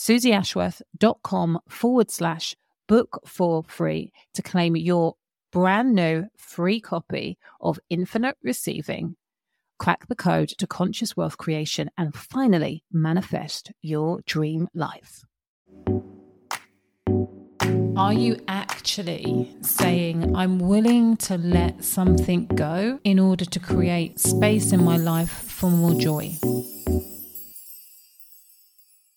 suzyashworth.com forward slash book for free to claim your brand new free copy of Infinite Receiving. Crack the code to conscious wealth creation and finally manifest your dream life. Are you actually saying, I'm willing to let something go in order to create space in my life for more joy?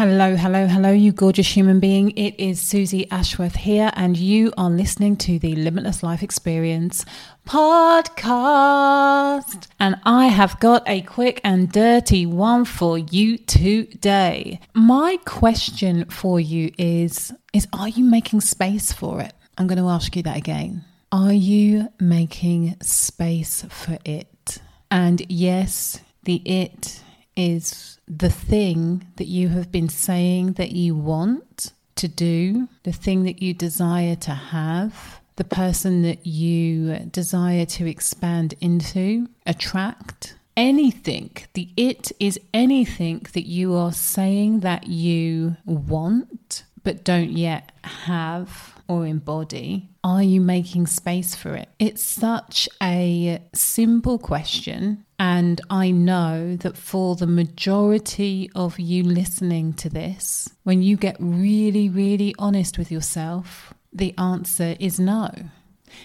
Hello, hello, hello, you gorgeous human being. It is Suzy Ashworth here, and you are listening to the Limitless Life Experience podcast. And I have got a quick and dirty one for you today. My question for you is is are you making space for it? I'm going to ask you that again. Are you making space for it? And yes, the it is the thing that you have been saying that you want to do, the thing that you desire to have, the person that you desire to expand into, attract. Anything, the it is anything that you are saying that you want but don't yet have or embody, are you making space for it? It's such a simple question. And I know that for the majority of you listening to this, when you get really, really honest with yourself, the answer is no.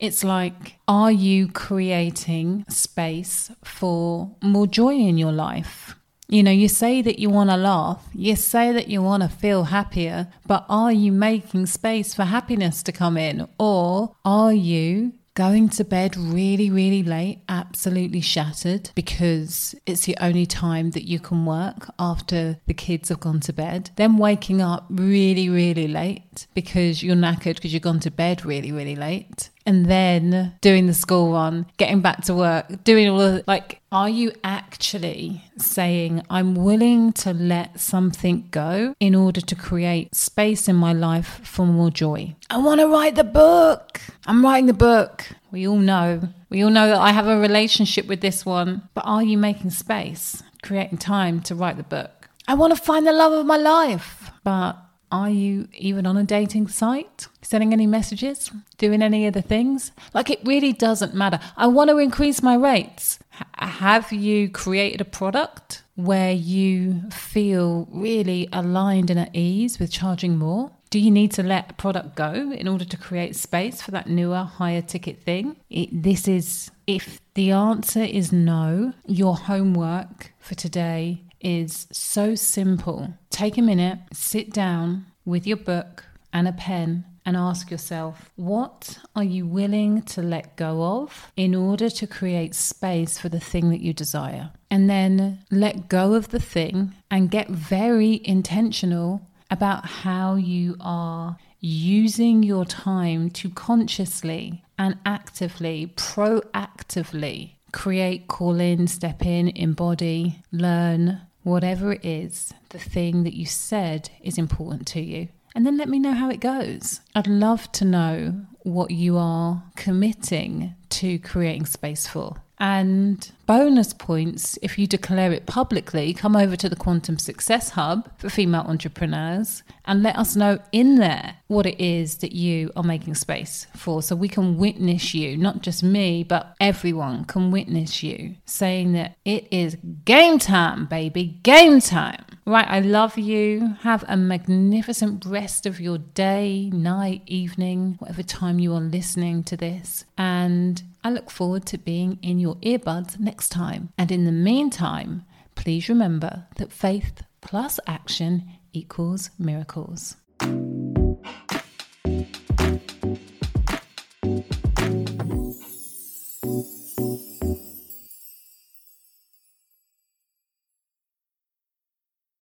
It's like, are you creating space for more joy in your life? You know, you say that you want to laugh, you say that you want to feel happier, but are you making space for happiness to come in? Or are you going to bed really, really late, absolutely shattered because it's the only time that you can work after the kids have gone to bed. Then waking up really, really late because you're knackered because you've gone to bed really, really late and then doing the school run, getting back to work, doing all of like, are you actually saying, I'm willing to let something go in order to create space in my life for more joy? I want to write the book. I'm writing the book. We all know. We all know that I have a relationship with this one, but are you making space, creating time to write the book? I want to find the love of my life, but are you even on a dating site? Sending any messages? Doing any of the things? Like it really doesn't matter. I want to increase my rates. H- have you created a product where you feel really aligned and at ease with charging more? Do you need to let a product go in order to create space for that newer, higher ticket thing? It, this is, if the answer is no, your homework for today is so simple. Take a minute, sit down with your book and a pen and ask yourself, what are you willing to let go of in order to create space for the thing that you desire? And then let go of the thing and get very intentional about how you are using your time to consciously and actively, proactively create, call in, step in, embody, learn, whatever it is, the thing that you said is important to you. And then let me know how it goes. I'd love to know what you are committing to creating space for. And bonus points if you declare it publicly. Come over to the Quantum Success Hub for female entrepreneurs and let us know in there what it is that you are making space for so we can witness you, not just me, but everyone can witness you saying that it is game time, baby, game time. Right, I love you. Have a magnificent rest of your day, night, evening, whatever time you are listening to this. And I look forward to being in your earbuds next time. And in the meantime, please remember that faith plus action equals miracles.